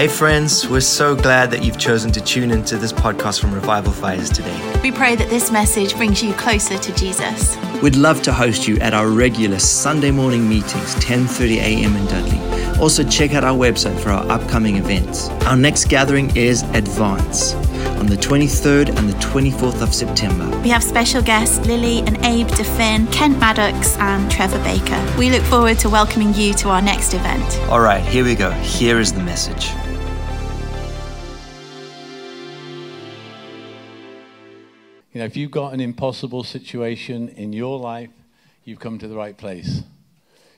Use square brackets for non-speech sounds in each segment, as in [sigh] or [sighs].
Hey, friends, we're so glad that you've chosen to tune into this podcast from Revival Fires today. We pray that this message brings you closer to Jesus. We'd love to host you at our regular Sunday morning meetings, 10:30 a.m. in Dudley. Also, check out our website for our upcoming events. Our next gathering is Advance on the 23rd and the 24th of September. We have special guests Lily and Abe DeFinn, Kent Maddox, and Trevor Baker. We look forward to welcoming you to our next event. All right, here we go. Here is the message. You know, if you've got an impossible situation in your life, you've come to the right place.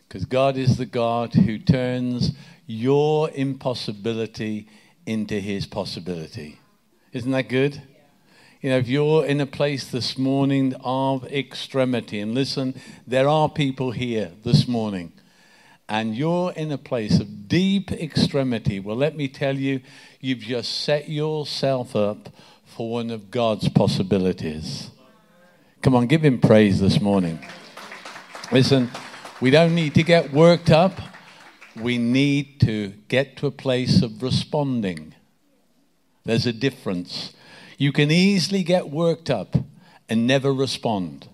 Because God is the God who turns your impossibility into his possibility. Isn't that good? You know, if you're in a place this morning of extremity, and listen, there are people here this morning, and you're in a place of deep extremity, well, let me tell you, you've just set yourself up for one of God's possibilities. Come on, give him praise this morning. Listen, we don't need to get worked up. We need to get to a place of responding. There's a difference. You can easily get worked up and never respond.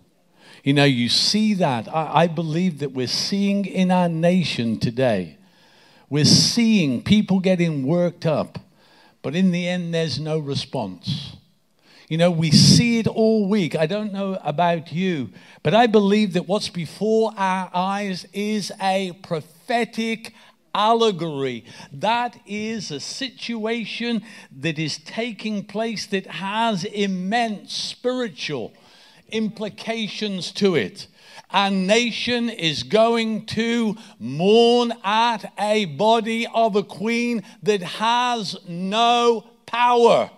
You know, you see that. I, I, believe that we're seeing in our nation today, we're seeing people getting worked up but in the end, there's no response. You know, we see it all week. I don't know about you, but I believe that what's before our eyes is a prophetic allegory. That is a situation that is taking place that has immense spiritual implications to it. Our nation is going to mourn at a body of a queen that has no power.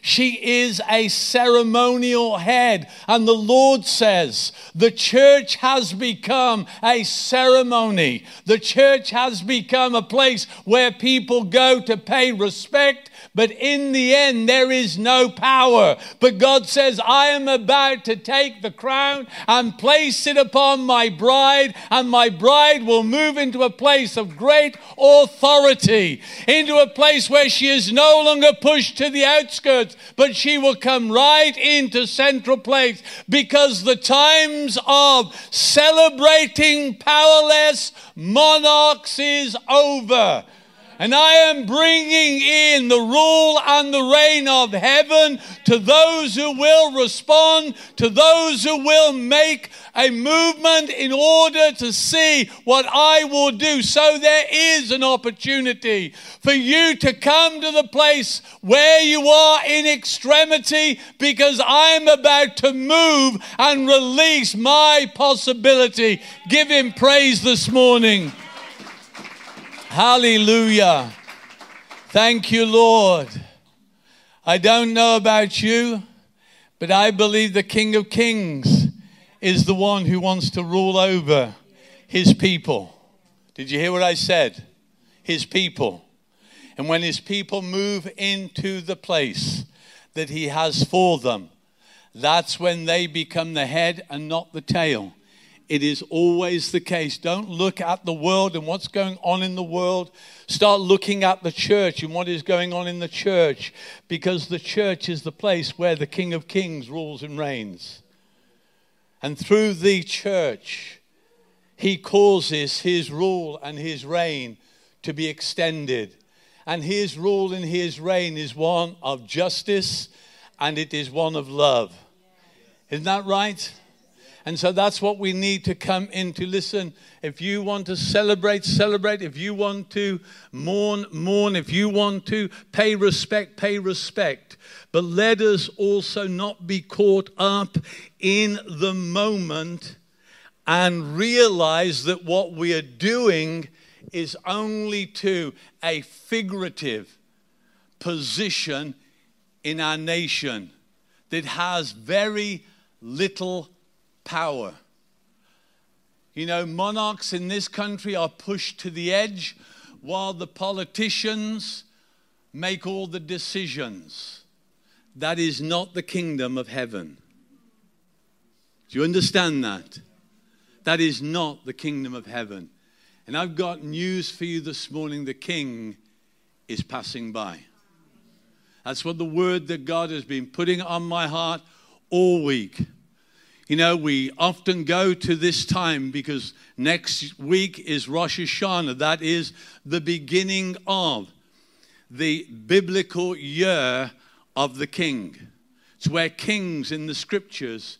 She is a ceremonial head. And the Lord says the church has become a ceremony. The church has become a place where people go to pay respect but in the end, there is no power. But God says, I am about to take the crown and place it upon my bride, and my bride will move into a place of great authority, into a place where she is no longer pushed to the outskirts, but she will come right into central place because the times of celebrating powerless monarchs is over. And I am bringing in the rule and the reign of heaven to those who will respond, to those who will make a movement in order to see what I will do. So there is an opportunity for you to come to the place where you are in extremity because I'm about to move and release my possibility. Give him praise this morning. Hallelujah. Thank you, Lord. I don't know about you, but I believe the King of Kings is the one who wants to rule over his people. Did you hear what I said? His people. And when his people move into the place that he has for them, that's when they become the head and not the tail. It is always the case. Don't look at the world and what's going on in the world. Start looking at the church and what is going on in the church because the church is the place where the King of Kings rules and reigns. And through the church, he causes his rule and his reign to be extended. And his rule and his reign is one of justice and it is one of love. Isn't that right? And so that's what we need to come into. Listen, if you want to celebrate, celebrate. If you want to mourn, mourn. If you want to pay respect, pay respect. But let us also not be caught up in the moment and realize that what we are doing is only to a figurative position in our nation that has very little power. You know, monarchs in this country are pushed to the edge while the politicians make all the decisions. That is not the kingdom of heaven. Do you understand that? That is not the kingdom of heaven. And I've got news for you this morning the king is passing by. That's what the word that God has been putting on my heart all week. You know, we often go to this time because next week is Rosh Hashanah. That is the beginning of the biblical year of the king. It's where kings in the scriptures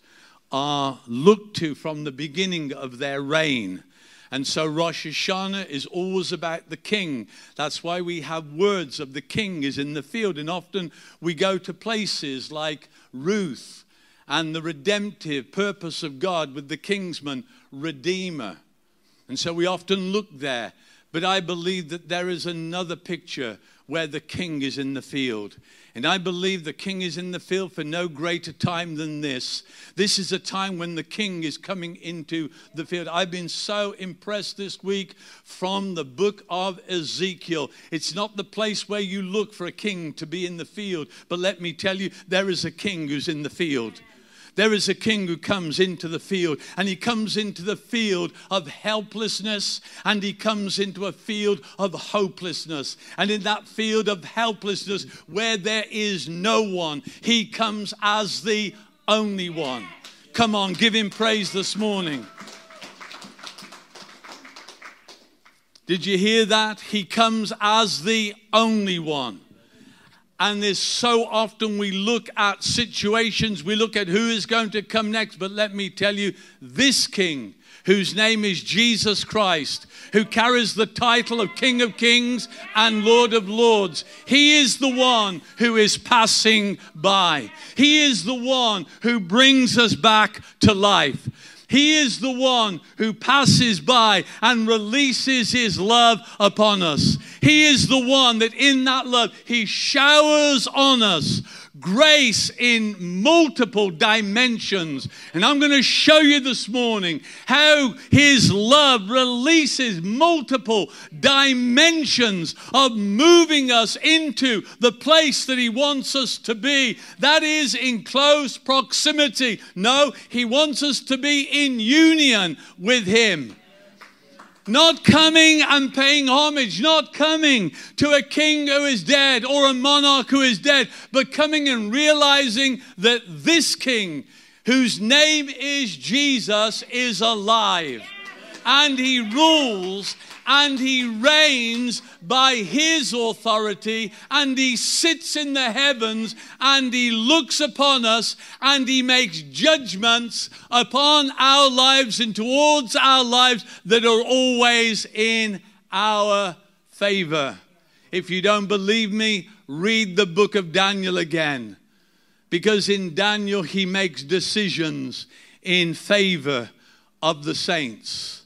are looked to from the beginning of their reign. And so Rosh Hashanah is always about the king. That's why we have words of the king is in the field. And often we go to places like Ruth and the redemptive purpose of God with the kinsman, Redeemer. And so we often look there. But I believe that there is another picture where the king is in the field. And I believe the king is in the field for no greater time than this. This is a time when the king is coming into the field. I've been so impressed this week from the book of Ezekiel. It's not the place where you look for a king to be in the field, but let me tell you, there is a king who's in the field. There is a king who comes into the field, and he comes into the field of helplessness, and he comes into a field of hopelessness. And in that field of helplessness, where there is no one, he comes as the only one. Come on, give him praise this morning. Did you hear that? He comes as the only one. And there's so often we look at situations, we look at who is going to come next. But let me tell you, this king, whose name is Jesus Christ, who carries the title of King of Kings and Lord of Lords, he is the one who is passing by. He is the one who brings us back to life. He is the one who passes by and releases his love upon us. He is the one that in that love, he showers on us grace in multiple dimensions. And I'm going to show you this morning how His love releases multiple dimensions of moving us into the place that He wants us to be. That is in close proximity. No, He wants us to be in union with Him. Not coming and paying homage, not coming to a king who is dead or a monarch who is dead, but coming and realizing that this king, whose name is Jesus, is alive. And he rules and he reigns by his authority, and he sits in the heavens, and he looks upon us, and he makes judgments upon our lives and towards our lives that are always in our favor. If you don't believe me, read the book of Daniel again. Because in Daniel, he makes decisions in favor of the saints.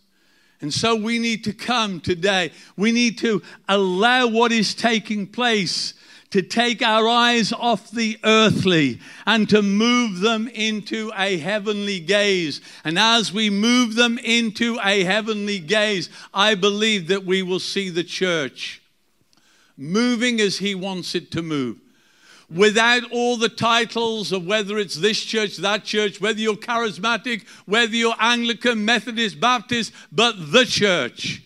And so we need to come today. We need to allow what is taking place to take our eyes off the earthly and to move them into a heavenly gaze. And as we move them into a heavenly gaze, I believe that we will see the church moving as He wants it to move without all the titles of whether it's this church, that church, whether you're charismatic, whether you're Anglican, Methodist, Baptist, but the church.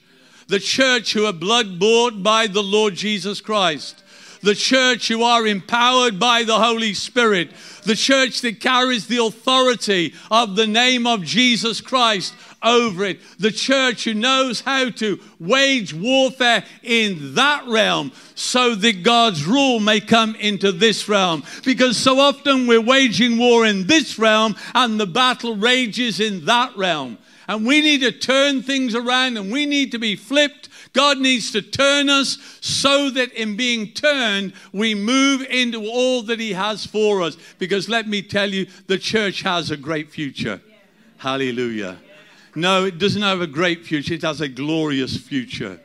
The church who are blood bought by the Lord Jesus Christ. The church who are empowered by the Holy Spirit. The church that carries the authority of the name of Jesus Christ over it. The church who knows how to wage warfare in that realm so that God's rule may come into this realm. Because so often we're waging war in this realm and the battle rages in that realm. And we need to turn things around and we need to be flipped. God needs to turn us so that in being turned, we move into all that He has for us. Because let me tell you, the church has a great future. Hallelujah. No, it doesn't have a great future, it has a glorious future.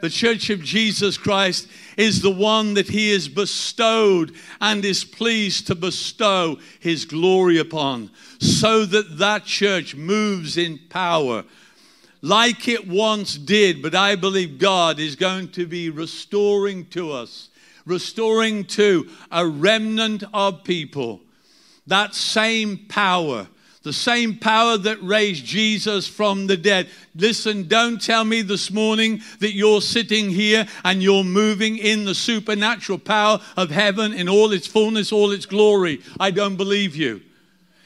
The church of Jesus Christ is the one that he has bestowed and is pleased to bestow his glory upon, so that that church moves in power like it once did. But I believe God is going to be restoring to us, restoring to a remnant of people that same power The same power that raised Jesus from the dead. Listen, don't tell me this morning that you're sitting here and you're moving in the supernatural power of heaven in all its fullness, all its glory. I don't believe you.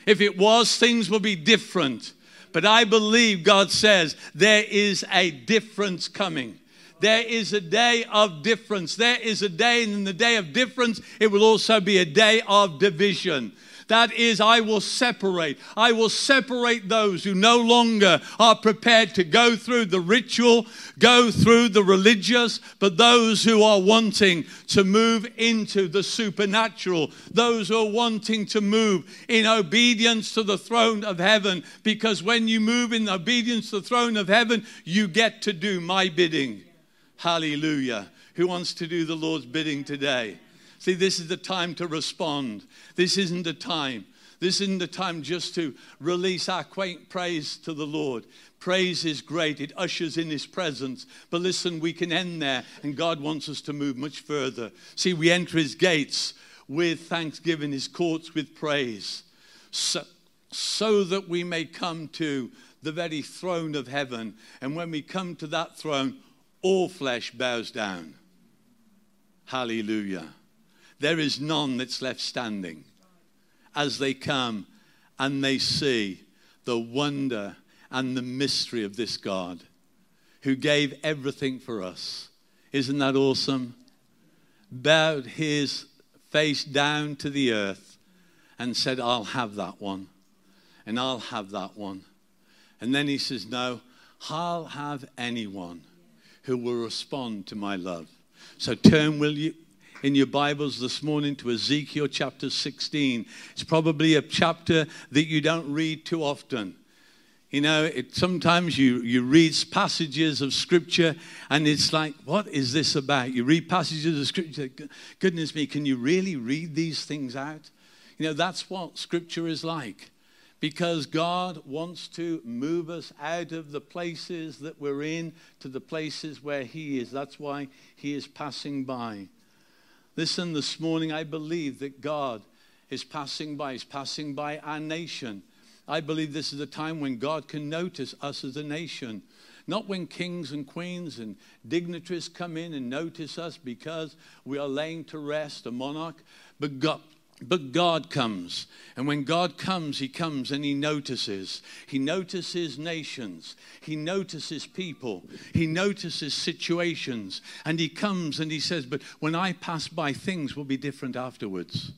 If it was, things would be different. But I believe God says there is a difference coming. There is a day of difference. There is a day, and in the day of difference, it will also be a day of division. That is, I will separate. I will separate those who no longer are prepared to go through the ritual, go through the religious, but those who are wanting to move into the supernatural, those who are wanting to move in obedience to the throne of heaven. Because when you move in obedience to the throne of heaven, you get to do my bidding. Hallelujah. Who wants to do the Lord's bidding today? See, this is the time to respond. This isn't the time. This isn't the time just to release our quaint praise to the Lord. Praise is great, it ushers in His presence. But listen, we can end there, and God wants us to move much further. See, we enter His gates with thanksgiving, His courts with praise, so, so that we may come to the very throne of heaven. And when we come to that throne, all flesh bows down. Hallelujah there is none that's left standing as they come and they see the wonder and the mystery of this God who gave everything for us. Isn't that awesome? Bowed his face down to the earth and said, I'll have that one. And I'll have that one. And then he says, No, I'll have anyone who will respond to my love. So turn, will you, in your Bibles this morning to Ezekiel chapter 16. It's probably a chapter that you don't read too often. You know, it, sometimes you, you read passages of scripture and it's like, what is this about? You read passages of scripture, goodness me, can you really read these things out? You know, that's what scripture is like because God wants to move us out of the places that we're in to the places where He is. That's why He is passing by. Listen, this morning, I believe that God is passing by. He's passing by our nation. I believe this is a time when God can notice us as a nation. Not when kings and queens and dignitaries come in and notice us because we are laying to rest a monarch, but God, but God comes. And when God comes, He comes and He notices. He notices nations. He notices people. He notices situations. And He comes and He says, But when I pass by, things will be different afterwards.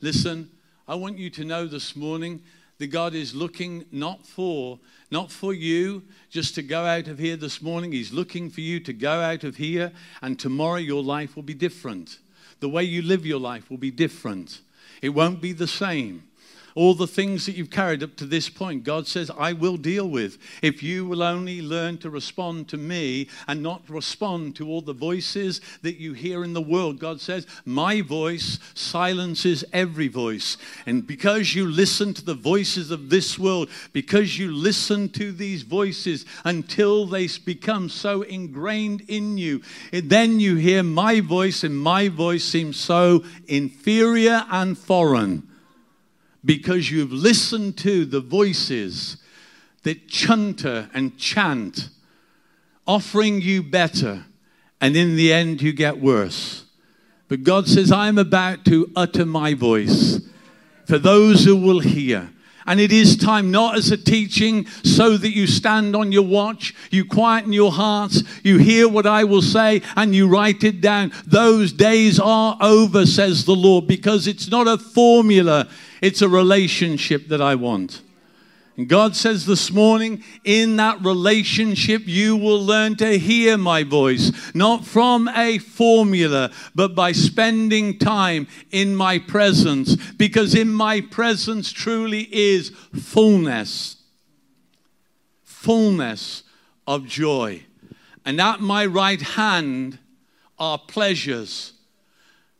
Listen, I want you to know this morning that God is looking not for not for you just to go out of here this morning. He's looking for you to go out of here, and tomorrow your life will be different. The way you live your life will be different. It won't be the same. All the things that you've carried up to this point, God says, I will deal with. If you will only learn to respond to me and not respond to all the voices that you hear in the world, God says, My voice silences every voice. And because you listen to the voices of this world, because you listen to these voices until they become so ingrained in you, then you hear my voice, and my voice seems so inferior and foreign because you've listened to the voices that chunter and chant, offering you better, and in the end you get worse. But God says, I'm about to utter my voice for those who will hear. And it is time not as a teaching so that you stand on your watch, you quieten your hearts, you hear what I will say, and you write it down. Those days are over, says the Lord, because it's not a formula, it's a relationship that I want. And God says this morning, in that relationship, you will learn to hear my voice, not from a formula, but by spending time in my presence, because in my presence truly is fullness, fullness of joy. And at my right hand are pleasures.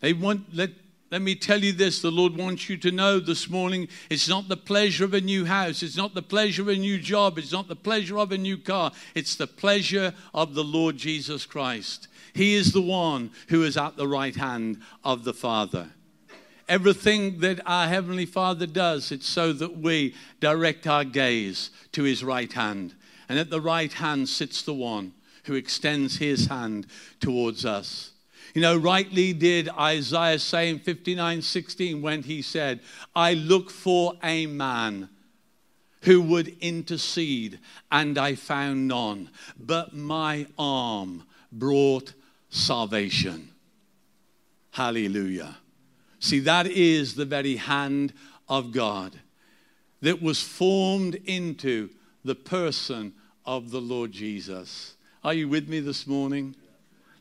They want, let, let me tell you this the Lord wants you to know this morning it's not the pleasure of a new house, it's not the pleasure of a new job, it's not the pleasure of a new car, it's the pleasure of the Lord Jesus Christ. He is the one who is at the right hand of the Father. Everything that our Heavenly Father does, it's so that we direct our gaze to His right hand. And at the right hand sits the one who extends His hand towards us. You know, rightly did Isaiah say in 59 16 when he said, I look for a man who would intercede, and I found none, but my arm brought salvation. Hallelujah. See, that is the very hand of God that was formed into the person of the Lord Jesus. Are you with me this morning?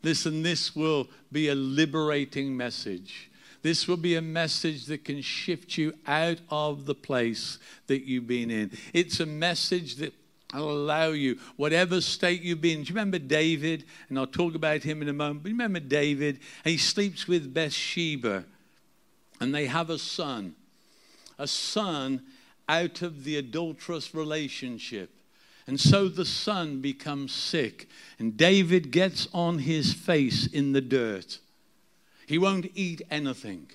Listen, this will be a liberating message. This will be a message that can shift you out of the place that you've been in. It's a message that will allow you, whatever state you've been. In. Do you remember David? And I'll talk about him in a moment. But you remember David? He sleeps with Bathsheba, and they have a son. A son out of the adulterous relationship. And so the son becomes sick, and David gets on his face in the dirt. He won't eat anything.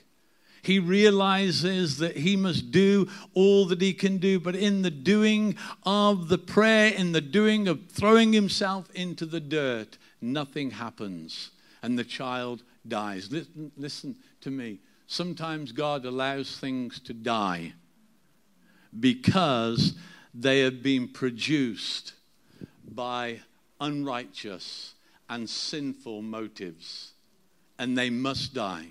He realizes that he must do all that he can do, but in the doing of the prayer, in the doing of throwing himself into the dirt, nothing happens, and the child dies. Listen, listen to me. Sometimes God allows things to die because they have been produced by unrighteous and sinful motives, and they must die.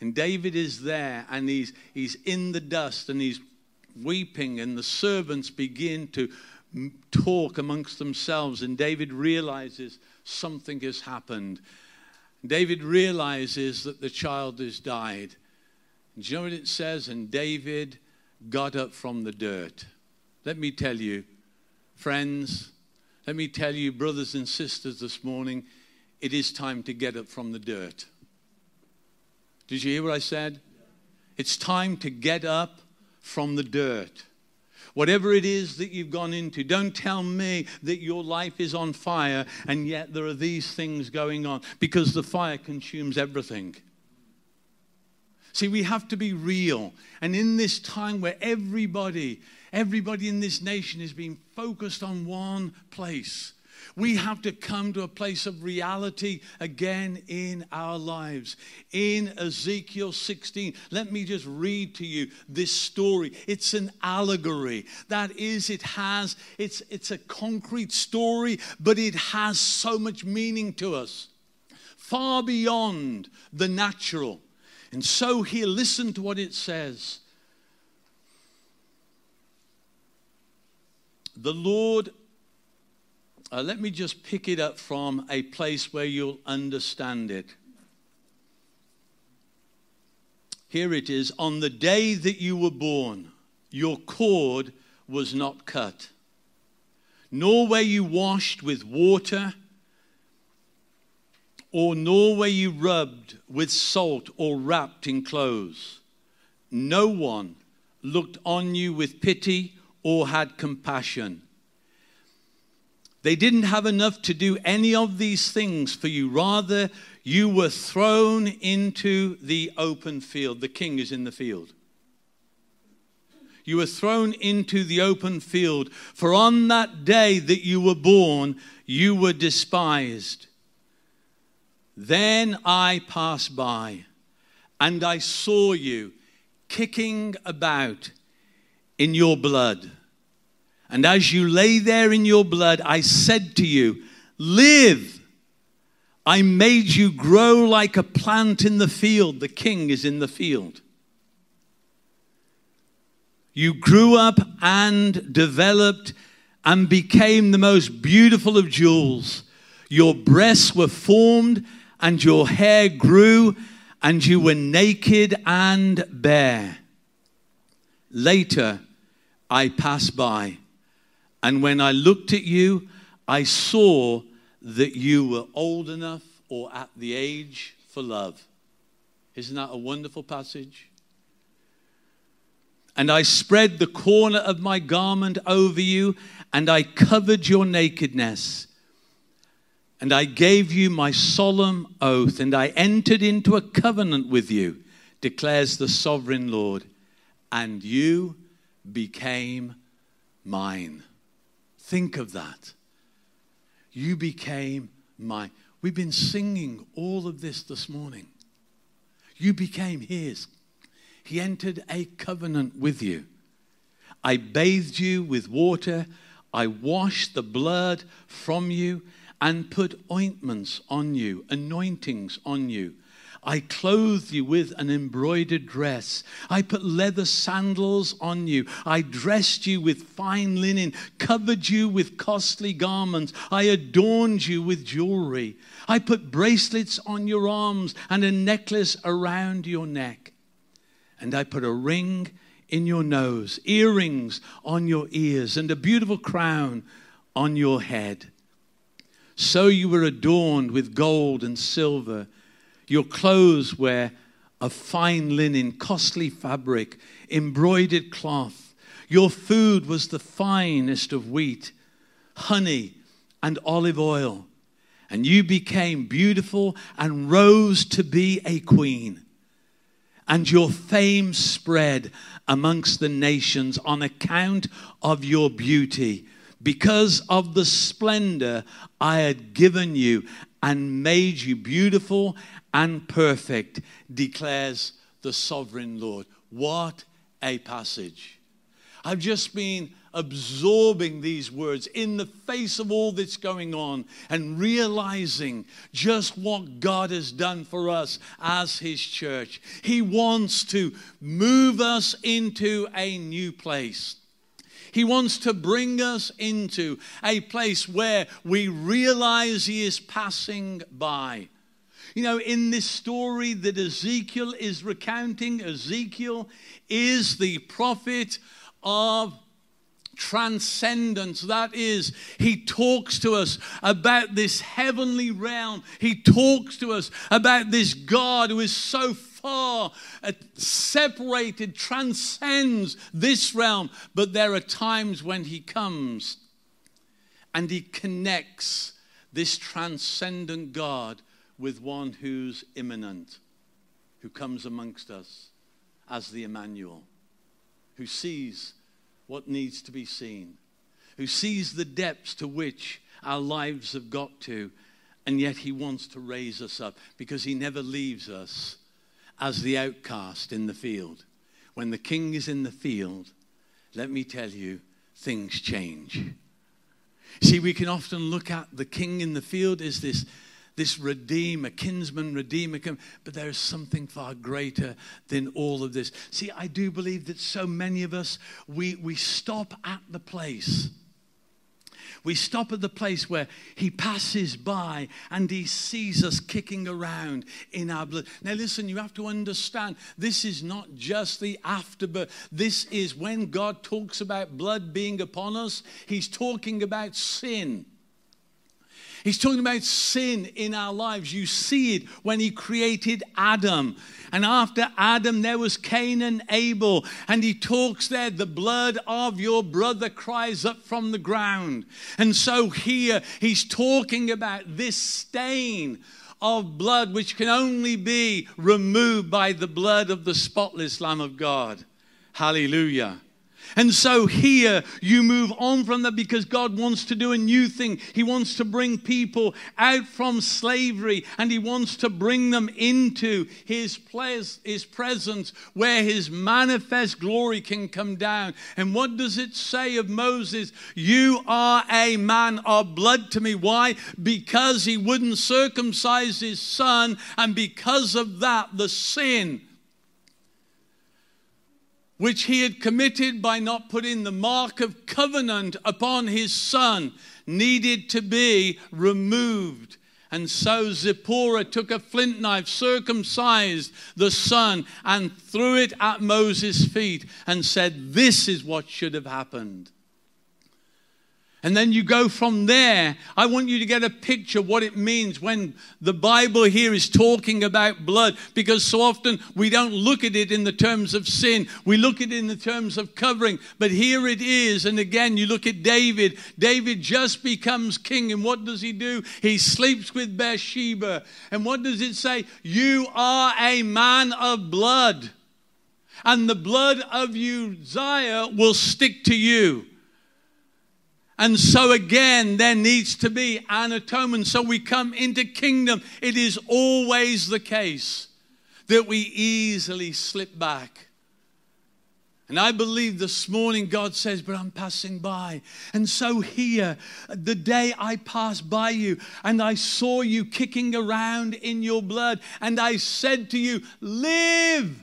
And David is there, and he's, he's in the dust, and he's weeping, and the servants begin to talk amongst themselves, and David realizes something has happened. David realizes that the child has died. Do you know what it says? And David got up from the dirt. Let me tell you, friends, let me tell you, brothers and sisters, this morning, it is time to get up from the dirt. Did you hear what I said? It's time to get up from the dirt. Whatever it is that you've gone into, don't tell me that your life is on fire and yet there are these things going on because the fire consumes everything. See, we have to be real. And in this time where everybody Everybody in this nation is being focused on one place. We have to come to a place of reality again in our lives. In Ezekiel 16, let me just read to you this story. It's an allegory. That is, it has, it's, it's a concrete story, but it has so much meaning to us, far beyond the natural. And so here, listen to what it says. The Lord, uh, let me just pick it up from a place where you'll understand it. Here it is On the day that you were born, your cord was not cut, nor were you washed with water, or nor were you rubbed with salt or wrapped in clothes. No one looked on you with pity or had compassion. They didn't have enough to do any of these things for you. Rather, you were thrown into the open field. The king is in the field. You were thrown into the open field, for on that day that you were born, you were despised. Then I passed by, and I saw you kicking about in your blood. And as you lay there in your blood, I said to you, Live. I made you grow like a plant in the field. The king is in the field. You grew up and developed and became the most beautiful of jewels. Your breasts were formed and your hair grew, and you were naked and bare. Later, I passed by. And when I looked at you, I saw that you were old enough or at the age for love. Isn't that a wonderful passage? And I spread the corner of my garment over you, and I covered your nakedness. And I gave you my solemn oath, and I entered into a covenant with you declares the sovereign Lord, and you became mine. Think of that. You became mine. We've been singing all of this this morning. You became his. He entered a covenant with you. I bathed you with water. I washed the blood from you and put ointments on you, anointings on you. I clothed you with an embroidered dress. I put leather sandals on you. I dressed you with fine linen, covered you with costly garments. I adorned you with jewelry. I put bracelets on your arms and a necklace around your neck. And I put a ring in your nose, earrings on your ears, and a beautiful crown on your head. So you were adorned with gold and silver your clothes were of fine linen, costly fabric, embroidered cloth. Your food was the finest of wheat, honey, and olive oil. And you became beautiful and rose to be a queen. And your fame spread amongst the nations on account of your beauty, because of the splendor I had given you and made you beautiful and perfect, declares the sovereign Lord. What a passage. I've just been absorbing these words in the face of all that's going on and realizing just what God has done for us as His church. He wants to move us into a new place. He wants to bring us into a place where we realize He is passing by. You know, in this story that Ezekiel is recounting, Ezekiel is the prophet of transcendence. That is, he talks to us about this heavenly realm. He talks to us about this God who is so far uh, separated, transcends this realm. But there are times when he comes and he connects this transcendent God with one who's immanent, who comes amongst us as the Emmanuel, who sees what needs to be seen, who sees the depths to which our lives have got to, and yet he wants to raise us up because he never leaves us as the outcast in the field. When the king is in the field, let me tell you, things change. See, we can often look at the king in the field as this this redeemer, kinsman redeemer, but there is something far greater than all of this. See, I do believe that so many of us, we, we stop at the place. We stop at the place where he passes by and he sees us kicking around in our blood. Now, listen, you have to understand this is not just the afterbirth. This is when God talks about blood being upon us, he's talking about sin. He's talking about sin in our lives. You see it when he created Adam. And after Adam, there was Cain and Abel. And he talks there, the blood of your brother cries up from the ground. And so here he's talking about this stain of blood which can only be removed by the blood of the spotless Lamb of God. Hallelujah. And so here you move on from that because God wants to do a new thing. He wants to bring people out from slavery and He wants to bring them into His, place, his presence where His manifest glory can come down. And what does it say of Moses? You are a man of blood to me. Why? Because he wouldn't circumcise his son, and because of that, the sin which he had committed by not putting the mark of covenant upon his son, needed to be removed. And so Zipporah took a flint knife, circumcised the son, and threw it at Moses' feet and said, This is what should have happened. And then you go from there. I want you to get a picture what it means when the Bible here is talking about blood, because so often we don't look at it in the terms of sin. We look at it in the terms of covering. But here it is. And again, you look at David. David just becomes king. And what does he do? He sleeps with Bathsheba. And what does it say? You are a man of blood. And the blood of Uzziah will stick to you. And so again, there needs to be an atonement. So we come into kingdom. It is always the case that we easily slip back. And I believe this morning God says, But I'm passing by. And so here, the day I passed by you and I saw you kicking around in your blood, and I said to you, Live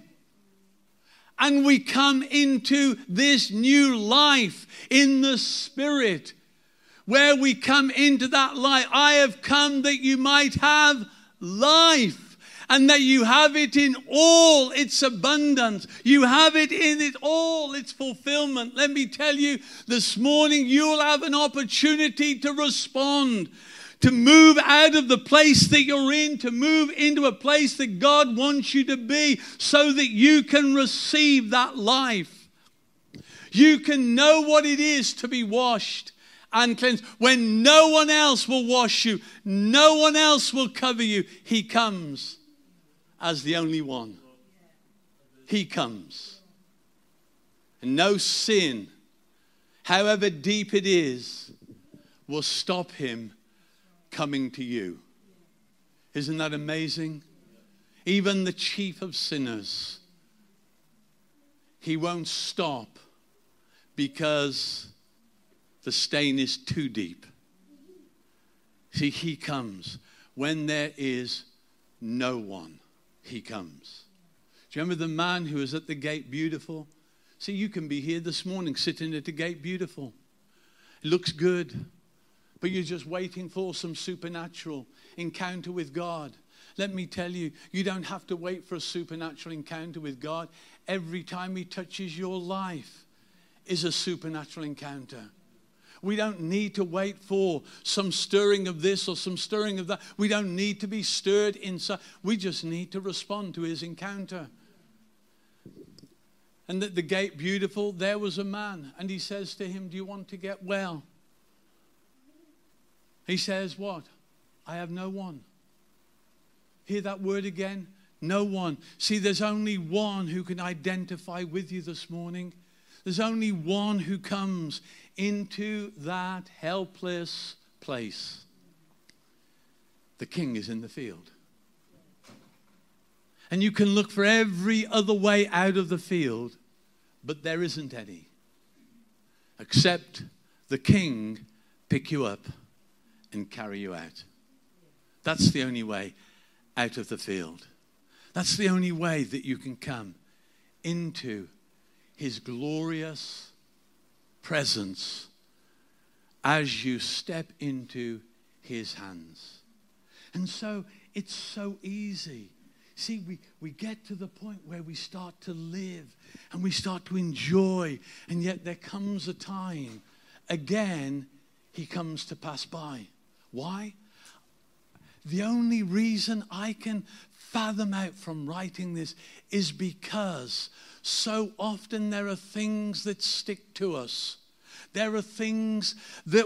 and we come into this new life in the Spirit, where we come into that life. I have come that you might have life. And that you have it in all its abundance. You have it in it all its fulfillment. Let me tell you, this morning you'll have an opportunity to respond to move out of the place that you're in, to move into a place that God wants you to be so that you can receive that life. You can know what it is to be washed and cleansed. When no one else will wash you, no one else will cover you, He comes as the only one. He comes. And no sin, however deep it is, will stop Him coming to you. Isn't that amazing? Even the chief of sinners, he won't stop because the stain is too deep. See, he comes. When there is no one, he comes. Do you remember the man who was at the gate beautiful? See, you can be here this morning sitting at the gate beautiful. It looks good but you're just waiting for some supernatural encounter with God. Let me tell you, you don't have to wait for a supernatural encounter with God. Every time He touches your life is a supernatural encounter. We don't need to wait for some stirring of this or some stirring of that. We don't need to be stirred inside. We just need to respond to His encounter. And at the gate, beautiful, there was a man, and he says to him, Do you want to get well? He says, What? I have no one. Hear that word again? No one. See, there's only one who can identify with you this morning. There's only one who comes into that helpless place. The king is in the field. And you can look for every other way out of the field, but there isn't any. Except the king pick you up and carry you out. That's the only way out of the field. That's the only way that you can come into his glorious presence as you step into his hands. And so it's so easy. See, we, we get to the point where we start to live and we start to enjoy, and yet there comes a time, again, he comes to pass by. Why? The only reason I can fathom out from writing this is because so often there are things that stick to us. There are things that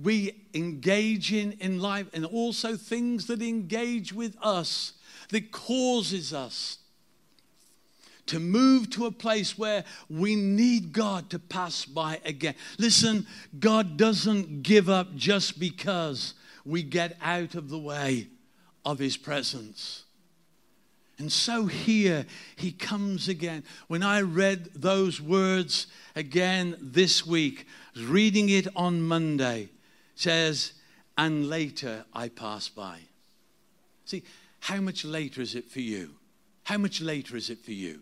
we engage in in life, and also things that engage with us that causes us to move to a place where we need God to pass by again. Listen, God doesn't give up just because we get out of the way of his presence. And so here he comes again. When I read those words again this week, reading it on Monday, says, and later I pass by. See, how much later is it for you? How much later is it for you?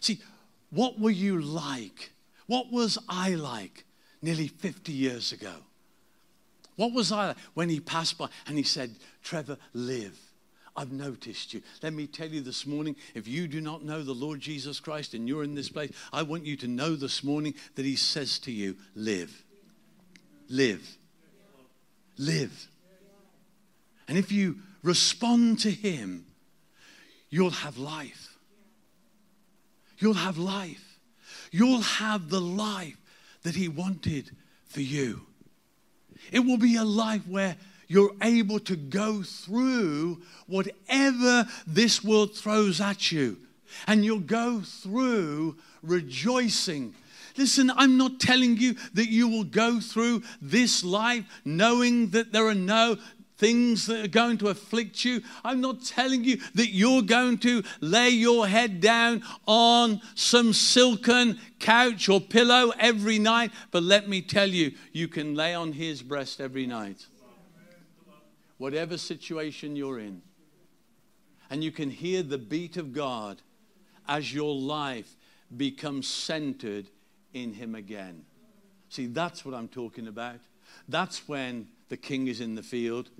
See, what were you like? What was I like nearly 50 years ago? What was I when he passed by and he said, Trevor, live? I've noticed you. Let me tell you this morning if you do not know the Lord Jesus Christ and you're in this place, I want you to know this morning that he says to you, live. live. Live. And if you respond to Him, you'll have life. You'll have life. You'll have the life that He wanted for you. It will be a life where you're able to go through whatever this world throws at you. And you'll go through rejoicing. Listen, I'm not telling you that you will go through this life knowing that there are no things that are going to afflict you. I'm not telling you that you're going to lay your head down on some silken couch or pillow every night, but let me tell you, you can lay on his breast every night. Whatever situation you're in. And you can hear the beat of God as your life becomes centered in him again. See, that's what I'm talking about. That's when the king is in the field.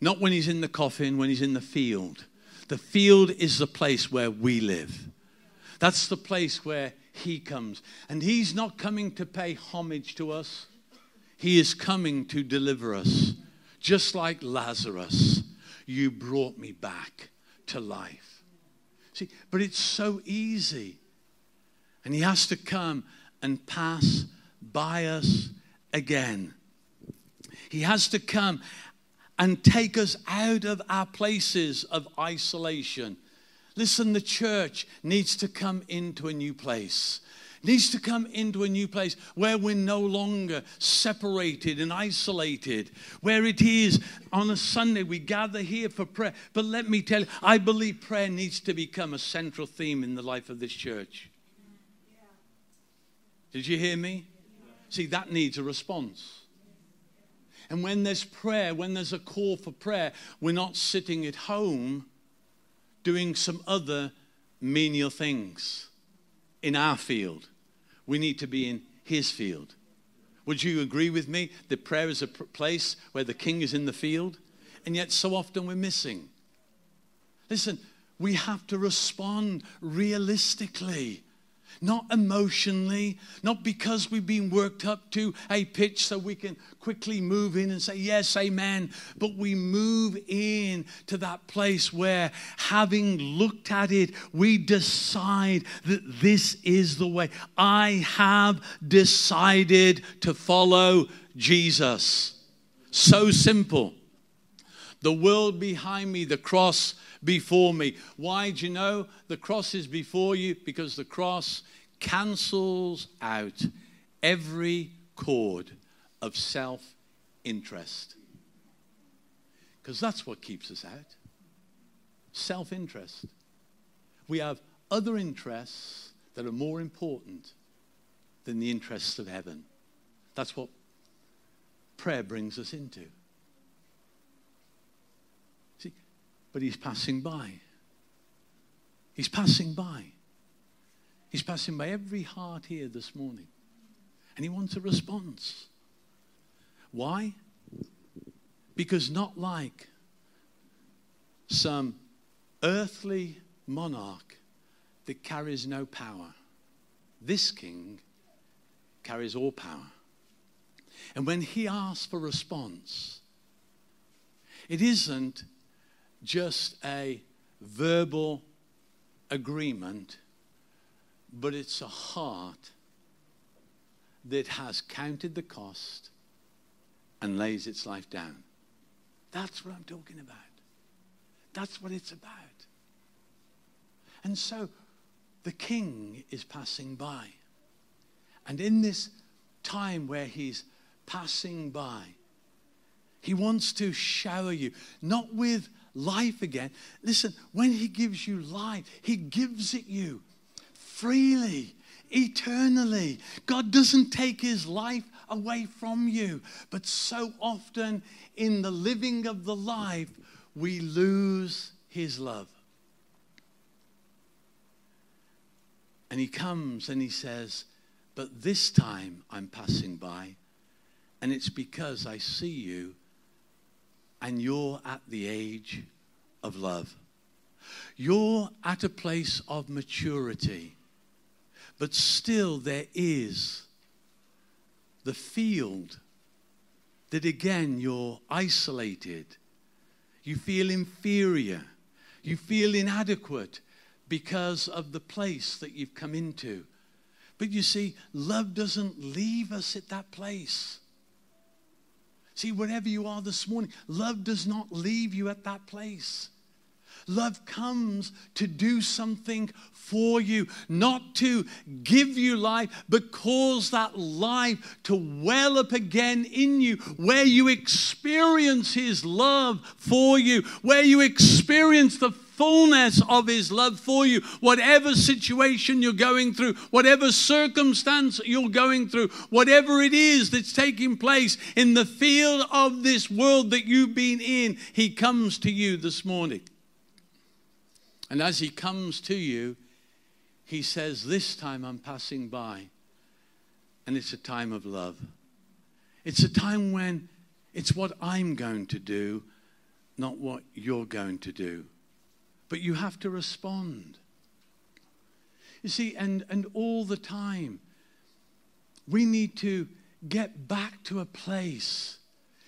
Not when he's in the coffin, when he's in the field. The field is the place where we live. That's the place where he comes. And he's not coming to pay homage to us, he is coming to deliver us. Just like Lazarus, you brought me back to life. See, but it's so easy. And he has to come and pass by us again. He has to come and take us out of our places of isolation. Listen, the church needs to come into a new place. Needs to come into a new place where we're no longer separated and isolated. Where it is on a Sunday we gather here for prayer. But let me tell you, I believe prayer needs to become a central theme in the life of this church. Did you hear me? See, that needs a response. And when there's prayer, when there's a call for prayer, we're not sitting at home doing some other menial things in our field. We need to be in His field. Would you agree with me that prayer is a place where the king is in the field? And yet, so often we're missing. Listen, we have to respond realistically not emotionally, not because we've been worked up to a pitch so we can quickly move in and say, Yes, amen. But we move in to that place where, having looked at it, we decide that this is the way. I have decided to follow Jesus. So simple. The world behind me, the cross before me. Why do you know the cross is before you? Because the cross cancels out every cord of self interest. Because that's what keeps us out self interest. We have other interests that are more important than the interests of heaven. That's what prayer brings us into. But he's passing by. He's passing by. He's passing by every heart here this morning. And he wants a response. Why? Because not like some earthly monarch that carries no power, this king carries all power. And when he asks for response, it isn't just a verbal agreement, but it's a heart that has counted the cost and lays its life down. That's what I'm talking about. That's what it's about. And so the king is passing by. And in this time where he's passing by, he wants to shower you, not with life again. Listen, when He gives you life, He gives it you freely, eternally. God doesn't take His life away from you. But so often in the living of the life, we lose His love. And He comes and He says, But this time I'm passing by, and it's because I see you and you're at the age of love. You're at a place of maturity, but still there is the field that again you're isolated, you feel inferior, you feel inadequate because of the place that you've come into. But you see, love doesn't leave us at that place. See, wherever you are this morning, love does not leave you at that place. Love comes to do something for you, not to give you life, but cause that life to well up again in you, where you experience His love for you, where you experience the fullness of His love for you. Whatever situation you're going through, whatever circumstance you're going through, whatever it is that's taking place in the field of this world that you've been in, He comes to you this morning. And as he comes to you, he says, This time I'm passing by. And it's a time of love. It's a time when it's what I'm going to do, not what you're going to do. But you have to respond. You see, and, and all the time, we need to get back to a place.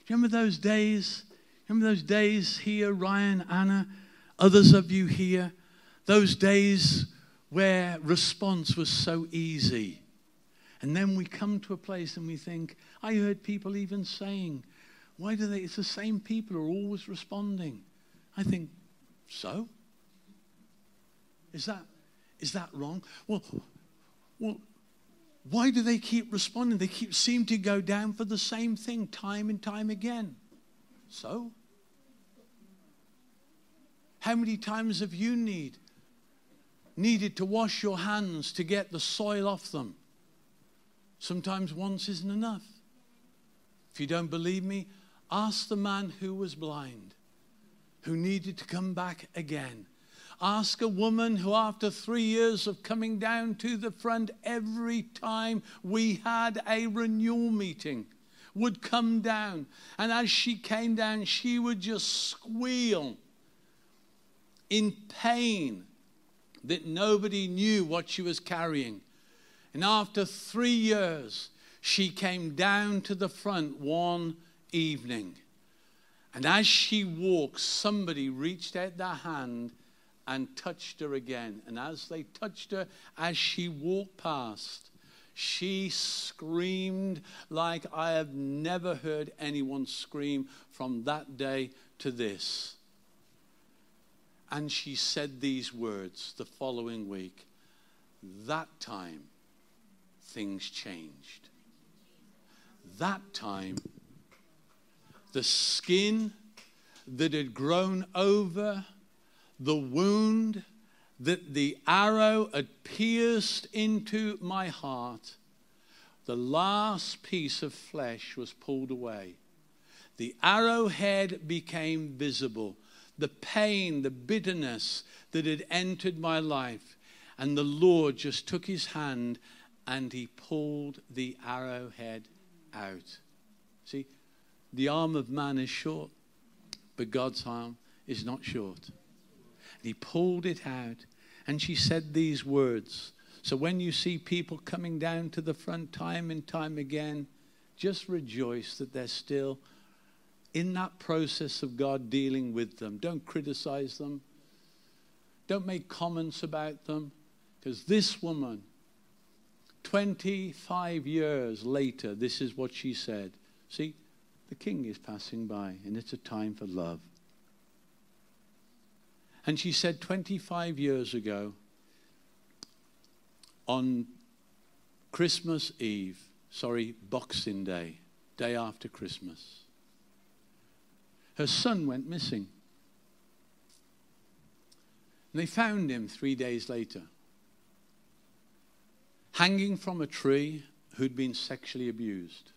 Do you remember those days? Remember those days here, Ryan, Anna? Others of you here, those days where response was so easy. And then we come to a place and we think, I heard people even saying, why do they, it's the same people who are always responding. I think, so? Is that, is that wrong? Well, well, why do they keep responding? They keep seem to go down for the same thing time and time again. So? How many times have you need, needed to wash your hands to get the soil off them? Sometimes once isn't enough. If you don't believe me, ask the man who was blind, who needed to come back again. Ask a woman who, after three years of coming down to the front every time we had a renewal meeting, would come down. And as she came down, she would just squeal in pain that nobody knew what she was carrying. And after three years, she came down to the front one evening. And as she walked, somebody reached out their hand and touched her again. And as they touched her, as she walked past, she screamed like I have never heard anyone scream from that day to this. And she said these words the following week. That time, things changed. That time, the skin that had grown over the wound that the arrow had pierced into my heart, the last piece of flesh was pulled away. The arrowhead became visible the pain, the bitterness that had entered my life. And the Lord just took his hand and he pulled the arrowhead out. See, the arm of man is short, but God's arm is not short. And he pulled it out, and she said these words. So when you see people coming down to the front time and time again, just rejoice that they're still in that process of God dealing with them. Don't criticize them. Don't make comments about them. Because this woman, 25 years later, this is what she said. See, the king is passing by, and it's a time for love. And she said 25 years ago, on Christmas Eve, sorry, Boxing Day, day after Christmas, her son went missing. And they found him three days later, hanging from a tree who'd been sexually abused.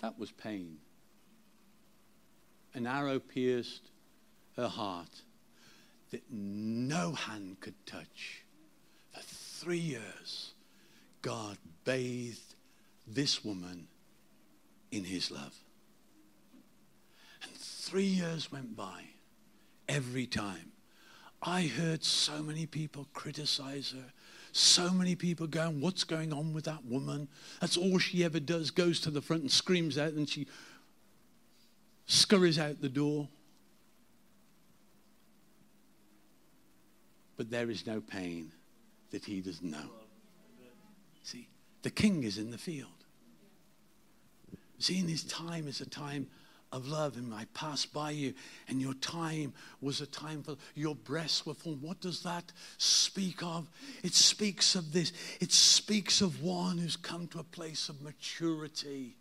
That was pain. An arrow pierced her heart that no hand could touch. For three years, God bathed this woman in his love. Three years went by. Every time. I heard so many people criticize her, So many people going, What's going on with that woman? That's all she ever does, goes to the front and screams out, and she scurries out the door. But there is no pain that he doesn't know. See, the king is in the field. See, in his time is a time of love, and I passed by you, and your time was a time for your breasts were full. What does that speak of? It speaks of this. It speaks of one who's come to a place of maturity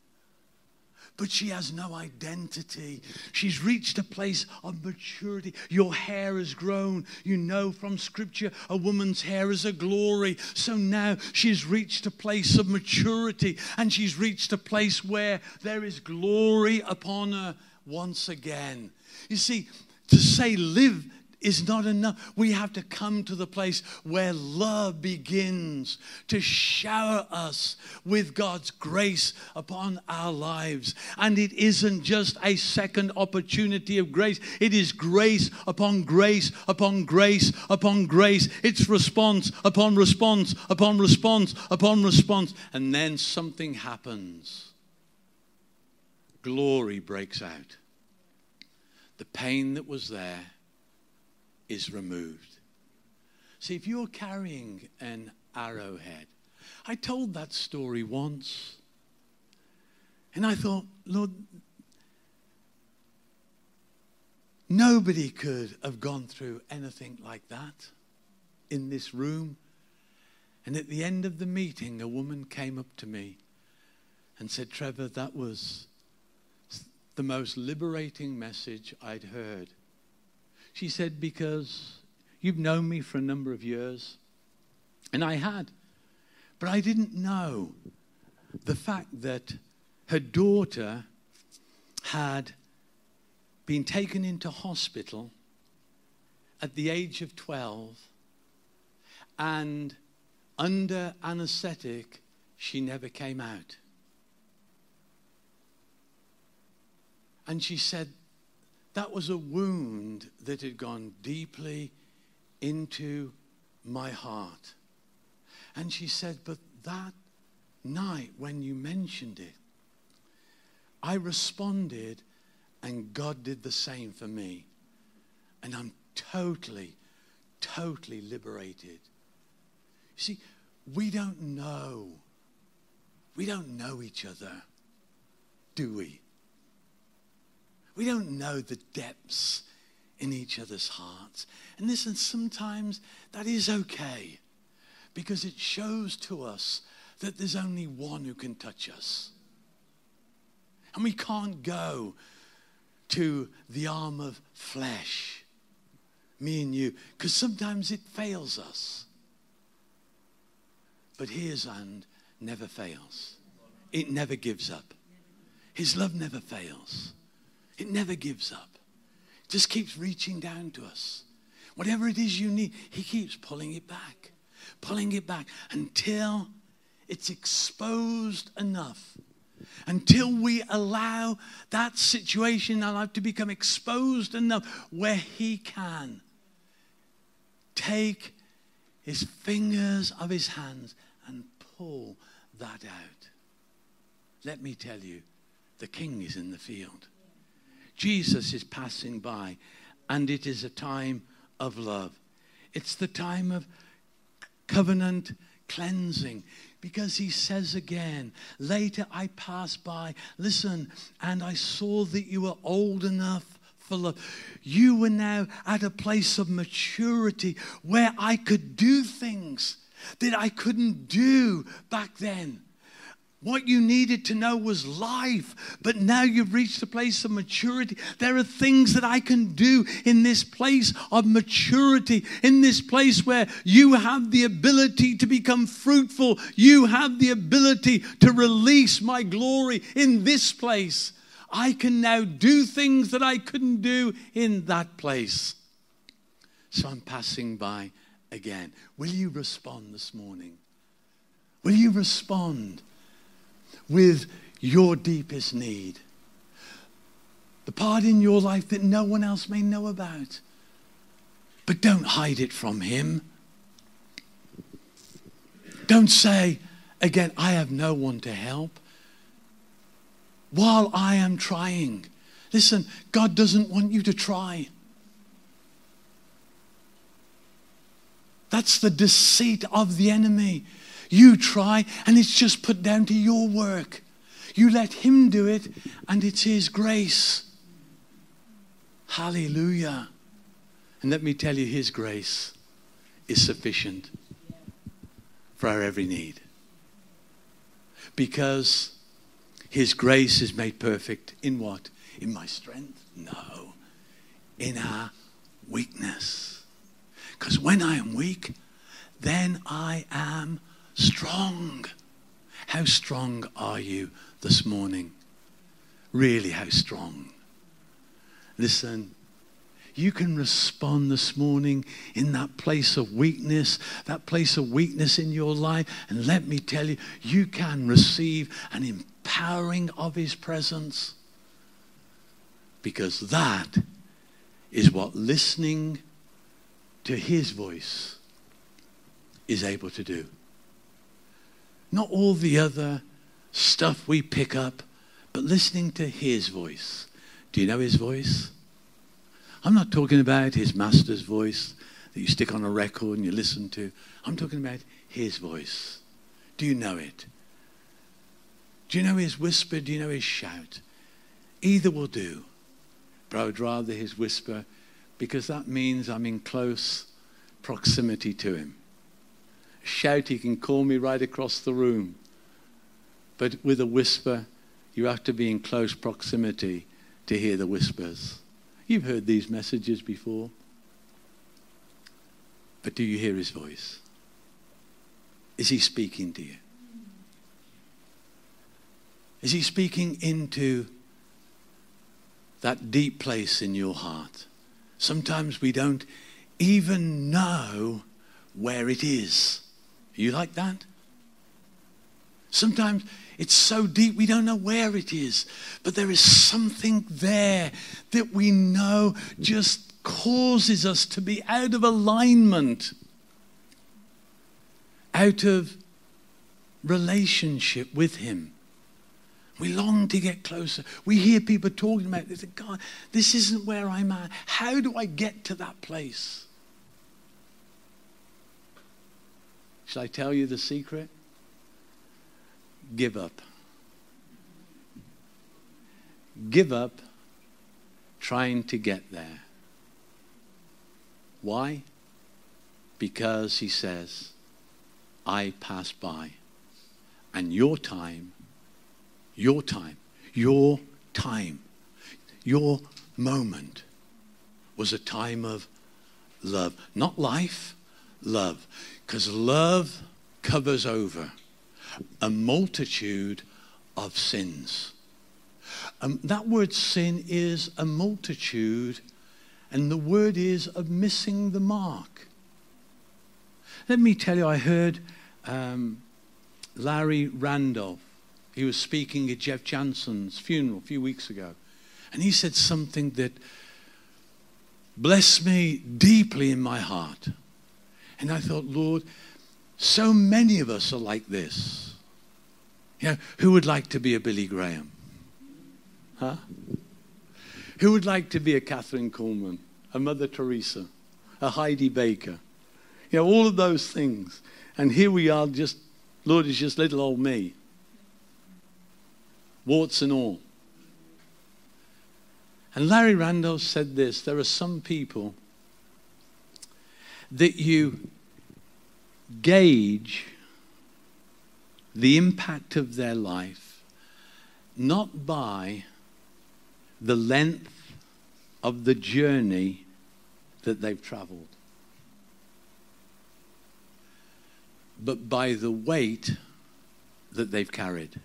but she has no identity. She's reached a place of maturity. Your hair has grown. You know from scripture a woman's hair is a glory. So now she's reached a place of maturity and she's reached a place where there is glory upon her once again. You see, to say live is not enough. We have to come to the place where love begins to shower us with God's grace upon our lives. And it isn't just a second opportunity of grace, it is grace upon grace upon grace upon grace. It's response upon response upon response upon response. And then something happens. Glory breaks out. The pain that was there is removed. See, if you're carrying an arrowhead, I told that story once. And I thought, Lord, nobody could have gone through anything like that in this room. And at the end of the meeting, a woman came up to me and said, Trevor, that was the most liberating message I'd heard she said, Because you've known me for a number of years. And I had. But I didn't know the fact that her daughter had been taken into hospital at the age of 12 and under anesthetic, she never came out. And she said, that was a wound that had gone deeply into my heart. And she said, But that night when you mentioned it, I responded, and God did the same for me. And I'm totally, totally liberated. You see, we don't know. We don't know each other, do we? We don't know the depths in each other's hearts. And listen, sometimes that is okay because it shows to us that there's only one who can touch us. And we can't go to the arm of flesh, me and you, because sometimes it fails us. But his hand never fails, it never gives up. His love never fails. Never gives up. Just keeps reaching down to us. Whatever it is you need, He keeps pulling it back, pulling it back until it's exposed enough. Until we allow that situation in our life to become exposed enough where He can take His fingers of His hands and pull that out. Let me tell you, the King is in the field. Jesus is passing by, and it is a time of love. It's the time of covenant cleansing because he says again, Later I passed by, listen, and I saw that you were old enough for love. You were now at a place of maturity where I could do things that I couldn't do back then. What you needed to know was life, but now you've reached a place of maturity. There are things that I can do in this place of maturity, in this place where you have the ability to become fruitful. You have the ability to release my glory in this place. I can now do things that I couldn't do in that place. So I'm passing by again. Will you respond this morning? Will you respond? With your deepest need. The part in your life that no one else may know about. But don't hide it from Him. Don't say, again, I have no one to help while I am trying. Listen, God doesn't want you to try. That's the deceit of the enemy. You try, and it's just put down to your work. You let Him do it, and it's His grace. Hallelujah. And let me tell you, His grace is sufficient for our every need. Because His grace is made perfect in what? In my strength? No. In our weakness. Because when I am weak, then I am strong. How strong are you this morning? Really, how strong? Listen, you can respond this morning in that place of weakness, that place of weakness in your life. And let me tell you, you can receive an empowering of His presence. Because that is what listening to His voice is able to do. Not all the other stuff we pick up, but listening to His voice. Do you know His voice? I'm not talking about His Master's voice that you stick on a record and you listen to. I'm talking about His voice. Do you know it? Do you know His whisper? Do you know His shout? Either will do. But I would rather His whisper because that means I'm in close proximity to Him shout, he can call me right across the room. But with a whisper, you have to be in close proximity to hear the whispers. You've heard these messages before. But do you hear his voice? Is he speaking to you? Is he speaking into that deep place in your heart? Sometimes we don't even know where it is. You like that? Sometimes it's so deep we don't know where it is, but there is something there that we know just causes us to be out of alignment, out of relationship with Him. We long to get closer. We hear people talking about this. God, this isn't where I'm at. How do I get to that place? Shall I tell you the secret? Give up. Give up trying to get there. Why? Because he says, I pass by. And your time, your time, your time, your moment was a time of love. Not life, love. Because love covers over a multitude of sins. Um, that word sin is a multitude, and the word is of missing the mark. Let me tell you, I heard um, Larry Randolph. He was speaking at Jeff Johnson's funeral a few weeks ago. And he said something that blessed me deeply in my heart. And I thought, Lord, so many of us are like this. You know, who would like to be a Billy Graham? Huh? Who would like to be a Kathryn Kuhlman, a Mother Teresa, a Heidi Baker? You know, all of those things. And here we are, just, Lord, it's just little old me. Warts and all. And Larry Randolph said this there are some people that you gauge the impact of their life not by the length of the journey that they've traveled, but by the weight that they've carried.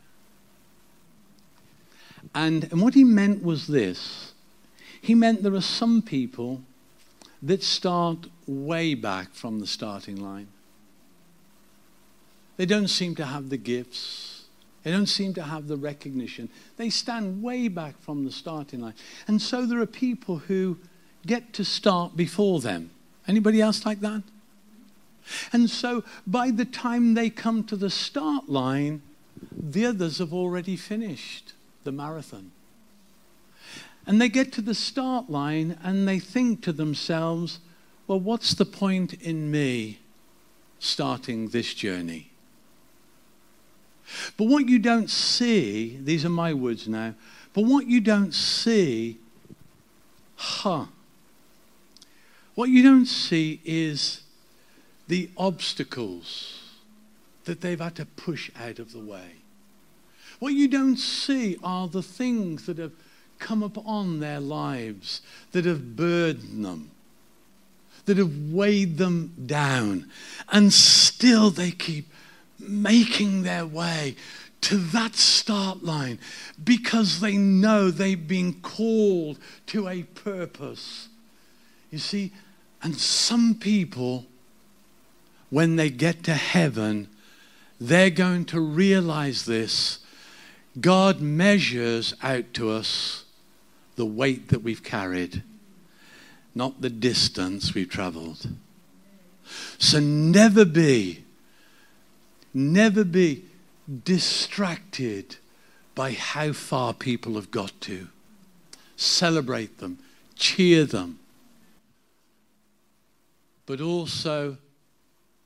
And, and what he meant was this he meant there are some people that start way back from the starting line. They don't seem to have the gifts. They don't seem to have the recognition. They stand way back from the starting line. And so there are people who get to start before them. Anybody else like that? And so by the time they come to the start line, the others have already finished the marathon. And they get to the start line and they think to themselves, well, what's the point in me starting this journey? But what you don't see, these are my words now, but what you don't see, huh? What you don't see is the obstacles that they've had to push out of the way. What you don't see are the things that have come upon their lives, that have burdened them, that have weighed them down, and still they keep making their way to that start line because they know they've been called to a purpose. You see, and some people, when they get to heaven, they're going to realize this. God measures out to us the weight that we've carried, not the distance we've traveled. So never be Never be distracted by how far people have got to. Celebrate them, cheer them. But also,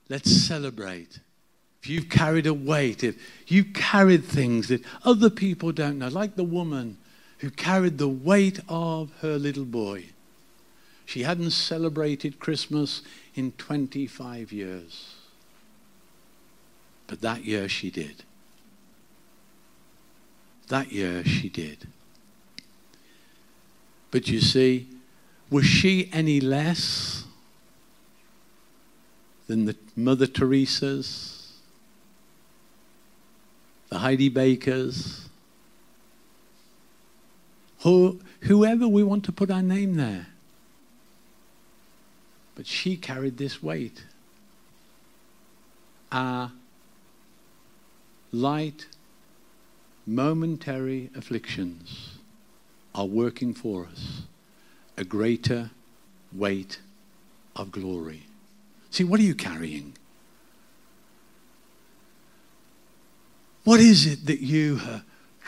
let's celebrate. If you've carried a weight, if you've carried things that other people don't know, like the woman who carried the weight of her little boy. She hadn't celebrated Christmas in 25 years. But that year she did. That year she did. But you see, was she any less than the Mother Teresa's, the Heidi Bakers, who, whoever we want to put our name there? But she carried this weight. Our light, momentary afflictions are working for us a greater weight of glory. See, what are you carrying? What is it that you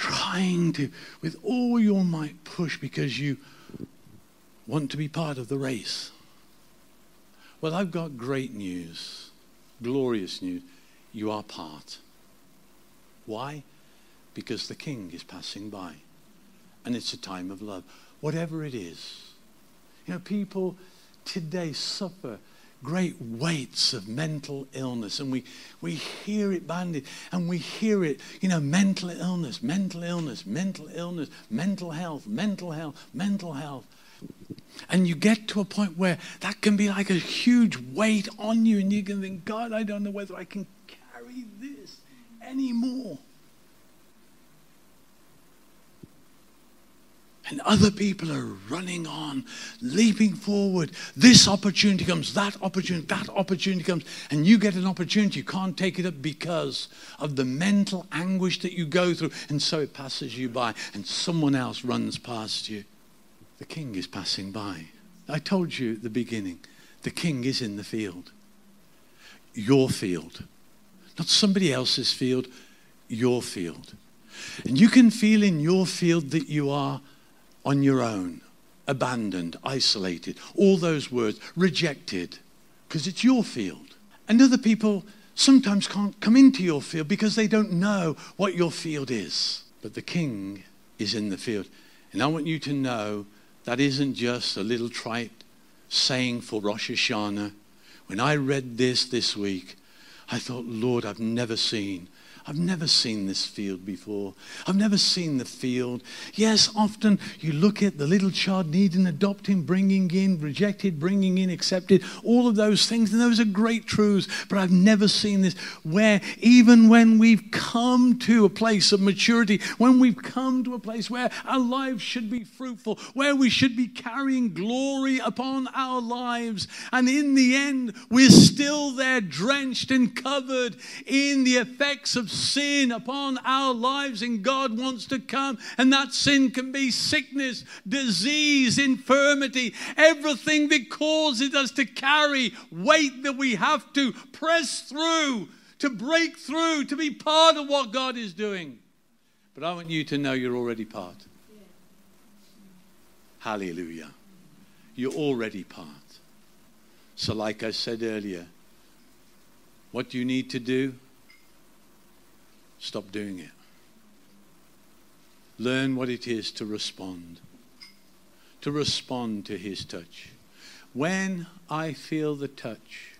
trying to, with all your might, push because you want to be part of the race? Well, I've got great news, glorious news. You are part. Why? Because the king is passing by. And it's a time of love. Whatever it is. You know, people today suffer great weights of mental illness and we, we hear it bandied and we hear it you know mental illness mental illness mental illness mental health mental health mental health and you get to a point where that can be like a huge weight on you and you can think god i don't know whether i can carry this anymore. And other people are running on, leaping forward. This opportunity comes, that opportunity, that opportunity comes, and you get an opportunity. You can't take it up because of the mental anguish that you go through. And so it passes you by, and someone else runs past you. The king is passing by. I told you at the beginning, the king is in the field. Your field. Not somebody else's field, your field. And you can feel in your field that you are on your own, abandoned, isolated, all those words, rejected, because it's your field. And other people sometimes can't come into your field because they don't know what your field is. But the king is in the field. And I want you to know that isn't just a little trite saying for Rosh Hashanah. When I read this this week, I thought, Lord, I've never seen I've never seen this field before. I've never seen the field. Yes, often you look at the little child needing adopting, bringing in, rejected, bringing in, accepted, all of those things, and those are great truths. But I've never seen this where even when we've come to a place of maturity, when we've come to a place where our lives should be fruitful, where we should be carrying glory upon our lives, and in the end, we're still there drenched and covered in the effects of sin upon our lives, and God wants to come. And that sin can be sickness, disease, infirmity, everything that causes us to carry weight that we have to press through, to break through, to be part of what God is doing. But I want you to know you're already part. Hallelujah. You're already part. So, like I said earlier, what do you need to do? Stop doing it. Learn what it is to respond, to respond to His touch. When I feel the touch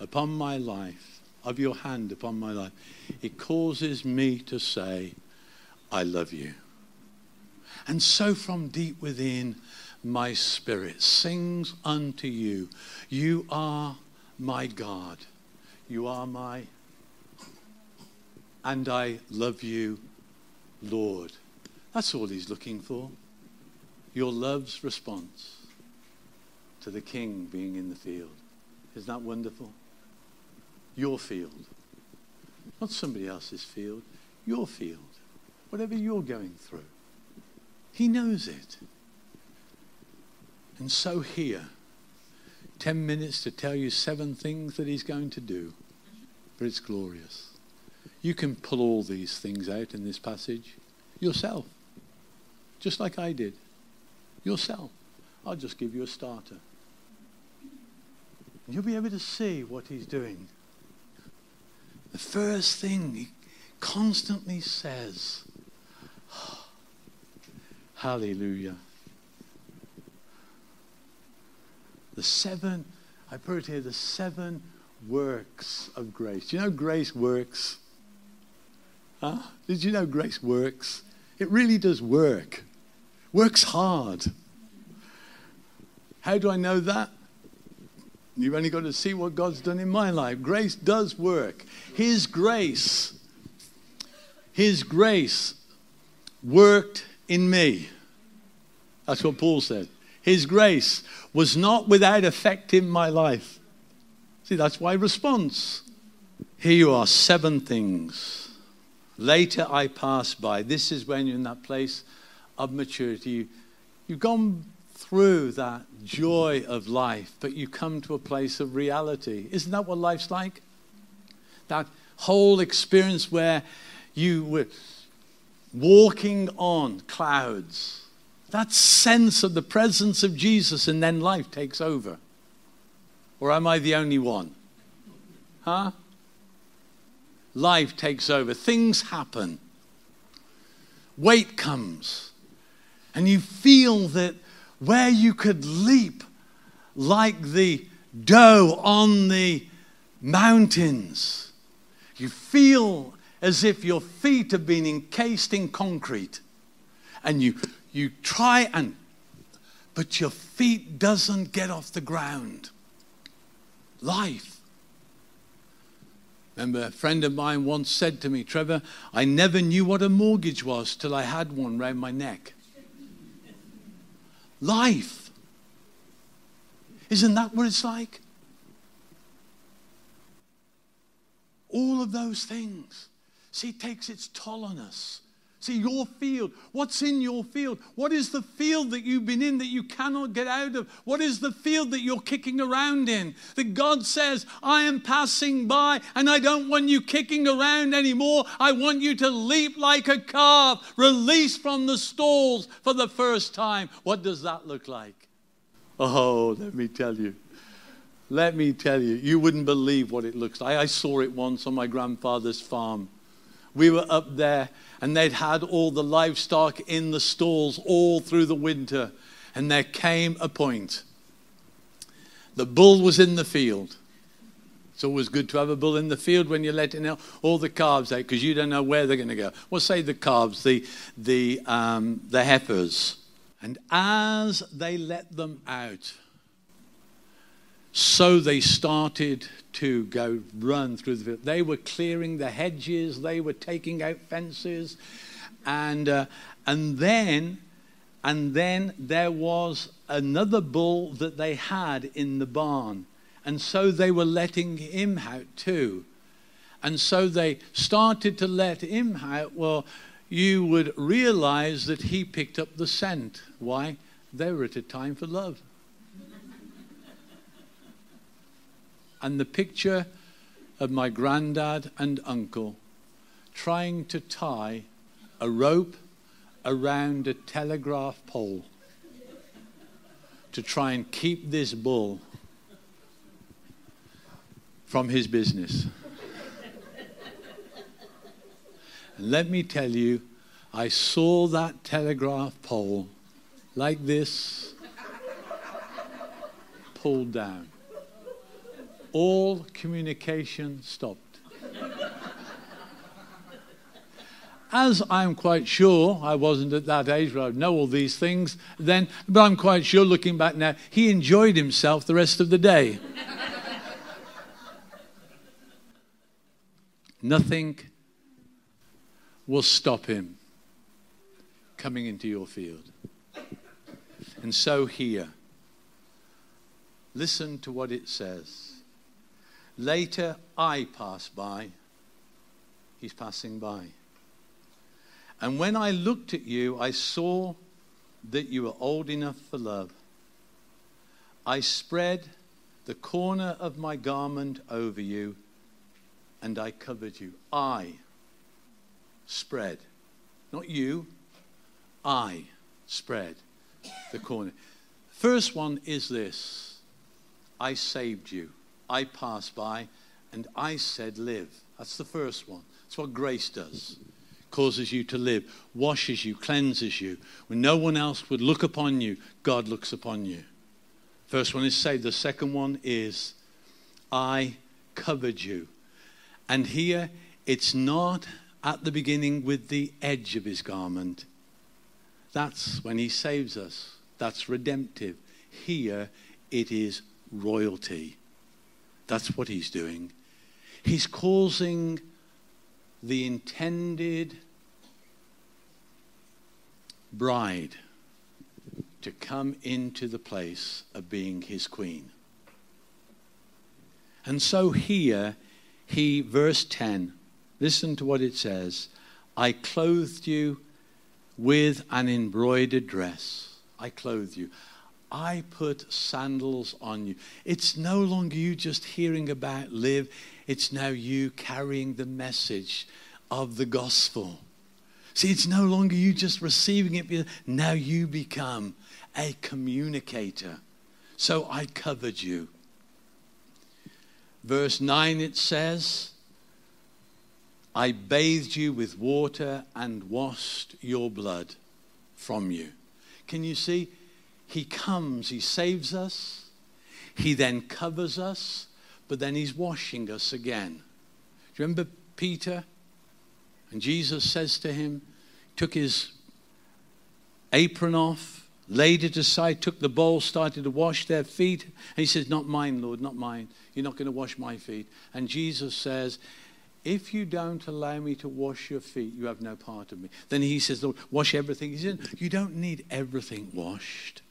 upon my life, of your hand upon my life, it causes me to say, I love you. And so from deep within, my spirit sings unto you, You are my God. You are my, and I love you, Lord. That's all he's looking for. Your love's response to the king being in the field. Isn't that wonderful? Your field. Not somebody else's field, your field. Whatever you're going through. He knows it. And so here, 10 minutes to tell you seven things that he's going to do. But it's glorious. You can pull all these things out in this passage yourself, just like I did. Yourself. I'll just give you a starter. You'll be able to see what he's doing. The first thing he constantly says, [sighs] Hallelujah. The seven, I put it here, the seven works of grace. Do you know grace works? Huh? Did you know grace works? It really does work. Works hard. How do I know that? You've only got to see what God's done in my life. Grace does work. His grace, His grace worked in me. That's what Paul said. His grace was not without effect in my life. See, that's why response. Here you are, seven things. Later I passed by. This is when you're in that place of maturity. You've gone through that joy of life, but you come to a place of reality. Isn't that what life's like? That whole experience where you were walking on clouds that sense of the presence of Jesus, and then life takes over. Or am I the only one? Huh? Life takes over. Things happen. Weight comes. And you feel that where you could leap like the doe on the mountains, you feel as if your feet have been encased in concrete. And you you try and but your feet doesn't get off the ground life remember a friend of mine once said to me trevor i never knew what a mortgage was till i had one round my neck. Life. Isn't that what it's like? All of those things. See it takes its toll on us See, your field. What's in your field? What is the field that you've been in that you cannot get out of? What is the field that you're kicking around in? That God says, I am passing by and I don't want you kicking around anymore. I want you to leap like a calf, released from the stalls for the first time. What does that look like? Oh, let me tell you. Let me tell you, you wouldn't believe what it looks like. I saw it once on my grandfather's farm. We were up there and they'd had all the livestock in the stalls all through the winter. And there came a point. The bull was in the field. It's always good to have a bull in the field when you're letting out all the calves out because you don't know where they're going to go. Well, say the calves, the, the, um, the heifers. And as they let them out, so they started to go run through the. They were clearing the hedges, they were taking out fences, and uh, and then and then there was another bull that they had in the barn, and so they were letting him out too. And so they started to let him out. Well, you would realize that he picked up the scent. Why? They were at a time for love. And the picture of my granddad and uncle trying to tie a rope around a telegraph pole to try and keep this bull from his business. and let me tell you, I saw that telegraph pole like this pulled down. All communication stopped. As I'm quite sure, I wasn't at that age where I know all these things then, but I'm quite sure looking back now, he enjoyed himself the rest of the day. Nothing will stop him coming into your field. And so here, listen to what it says. Later, I pass by. He's passing by. And when I looked at you, I saw that you were old enough for love. I spread the corner of my garment over you, and I covered you. I spread, not you, I spread the corner. First one is this I saved you. I passed by, and I said, Live. That's the first one. That's what grace does causes you to live, washes you, cleanses you. When no one else would look upon you, God looks upon you. First one is saved. The second one is, I covered you. And here, it's not at the beginning with the edge of his garment. That's when he saves us. That's redemptive. Here, it is royalty. That's what he's doing. He's causing the intended bride to come into the place of being his queen. And so here, he, verse 10, listen to what it says I clothed you with an embroidered dress. I clothed you. I put sandals on you. It's no longer you just hearing about live, it's now you carrying the message of the gospel. See, it's no longer you just receiving it, now you become a communicator. So I covered you. Verse 9 it says, I bathed you with water and washed your blood from you. Can you see? He comes, He saves us, He then covers us, but then He's washing us again. Do you remember Peter? And Jesus says to him, took his apron off, laid it aside, took the bowl, started to wash their feet. And he says, Not mine, Lord, not mine. You're not going to wash my feet. And Jesus says, If you don't allow me to wash your feet, you have no part of me. Then he says, Lord, wash everything. He says, You don't need everything washed.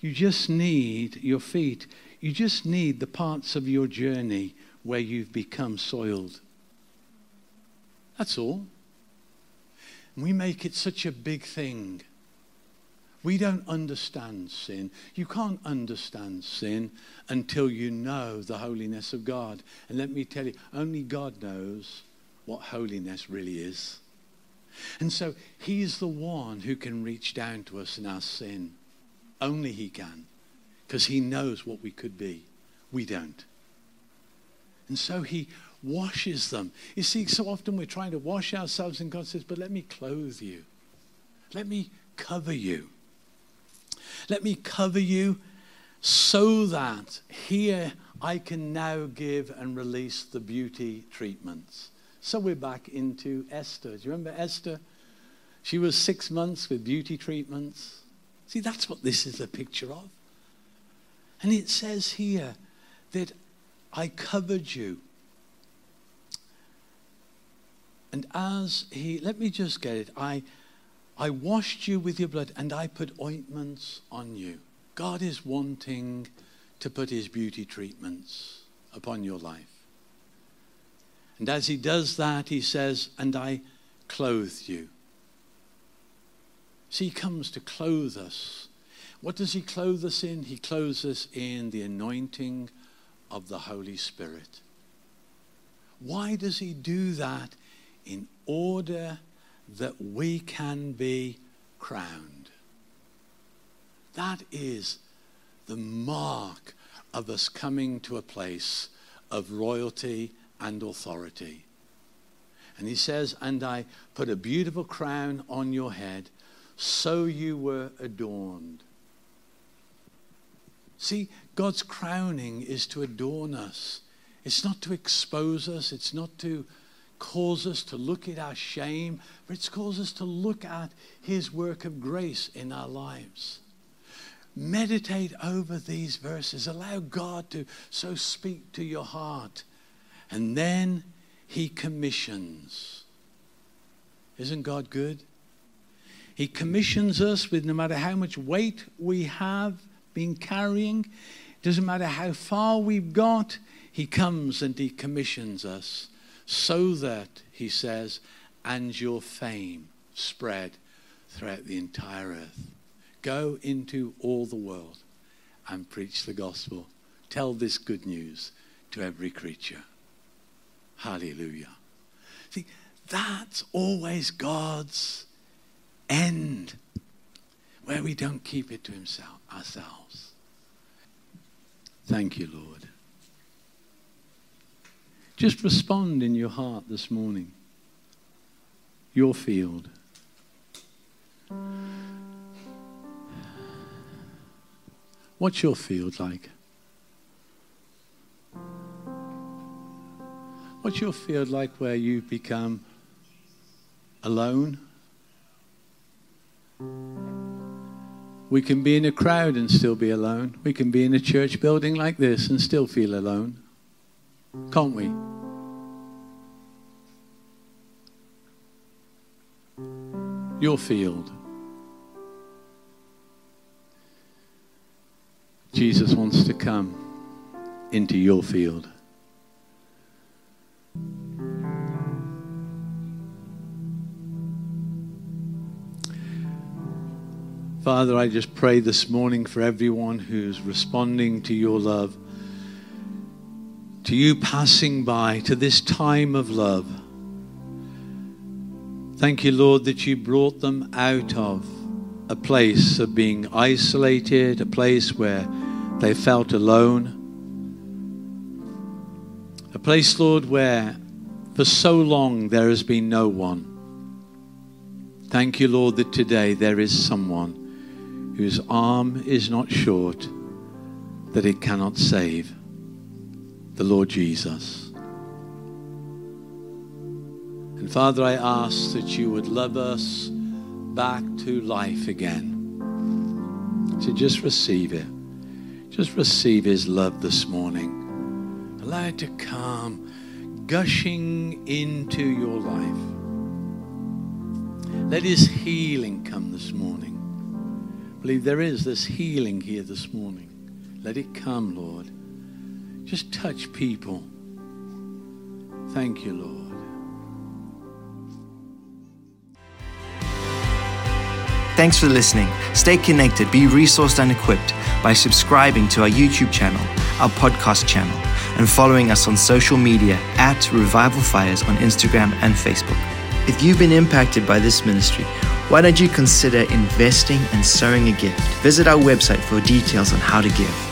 You just need your feet. You just need the parts of your journey where you've become soiled. That's all. We make it such a big thing. We don't understand sin. You can't understand sin until you know the holiness of God. And let me tell you, only God knows what holiness really is. And so He's the one who can reach down to us in our sin. Only He can. Because He knows what we could be. We don't. And so He washes them. You see, so often we're trying to wash ourselves, and God says, But let me clothe you. Let me cover you. Let me cover you so that here I can now give and release the beauty treatments. So we're back into Esther. Do you remember Esther? She was six months with beauty treatments. See, that's what this is a picture of. And it says here that I covered you and as he, let me just get it. I, I washed you with your blood and I put ointments on you. God is wanting to put his beauty treatments upon your life. And as he does that, he says, And I clothed you. See, he comes to clothe us. What does he clothe us in? He clothes us in the anointing of the Holy Spirit. Why does he do that? In order that we can be crowned. That is the mark of us coming to a place of royalty and authority. And he says, And I put a beautiful crown on your head, so you were adorned. See, God's crowning is to adorn us. It's not to expose us, it's not to cause us to look at our shame, but it's cause us to look at his work of grace in our lives. Meditate over these verses. Allow God to so speak to your heart. And then he commissions. Isn't God good? He commissions us with no matter how much weight we have been carrying, doesn't matter how far we've got, he comes and he commissions us so that, he says, and your fame spread throughout the entire earth. Go into all the world and preach the gospel. Tell this good news to every creature. Hallelujah. See, that's always God's end, where we don't keep it to himself, ourselves. Thank you, Lord. Just respond in your heart this morning. Your field. What's your field like? What's your field like where you become alone? We can be in a crowd and still be alone. We can be in a church building like this and still feel alone. Can't we? Your field. Jesus wants to come into your field. Father, I just pray this morning for everyone who's responding to your love, to you passing by, to this time of love. Thank you, Lord, that you brought them out of a place of being isolated, a place where they felt alone, a place, Lord, where for so long there has been no one. Thank you, Lord, that today there is someone whose arm is not short, that it cannot save, the Lord Jesus. And Father, I ask that you would love us back to life again. So just receive it. Just receive his love this morning. Allow it to come gushing into your life. Let his healing come this morning believe there is this healing here this morning. Let it come, Lord. Just touch people. Thank you, Lord. Thanks for listening. Stay connected, be resourced and equipped by subscribing to our YouTube channel, our podcast channel, and following us on social media at Revival Fires on Instagram and Facebook. If you've been impacted by this ministry, why don't you consider investing and sowing a gift? Visit our website for details on how to give.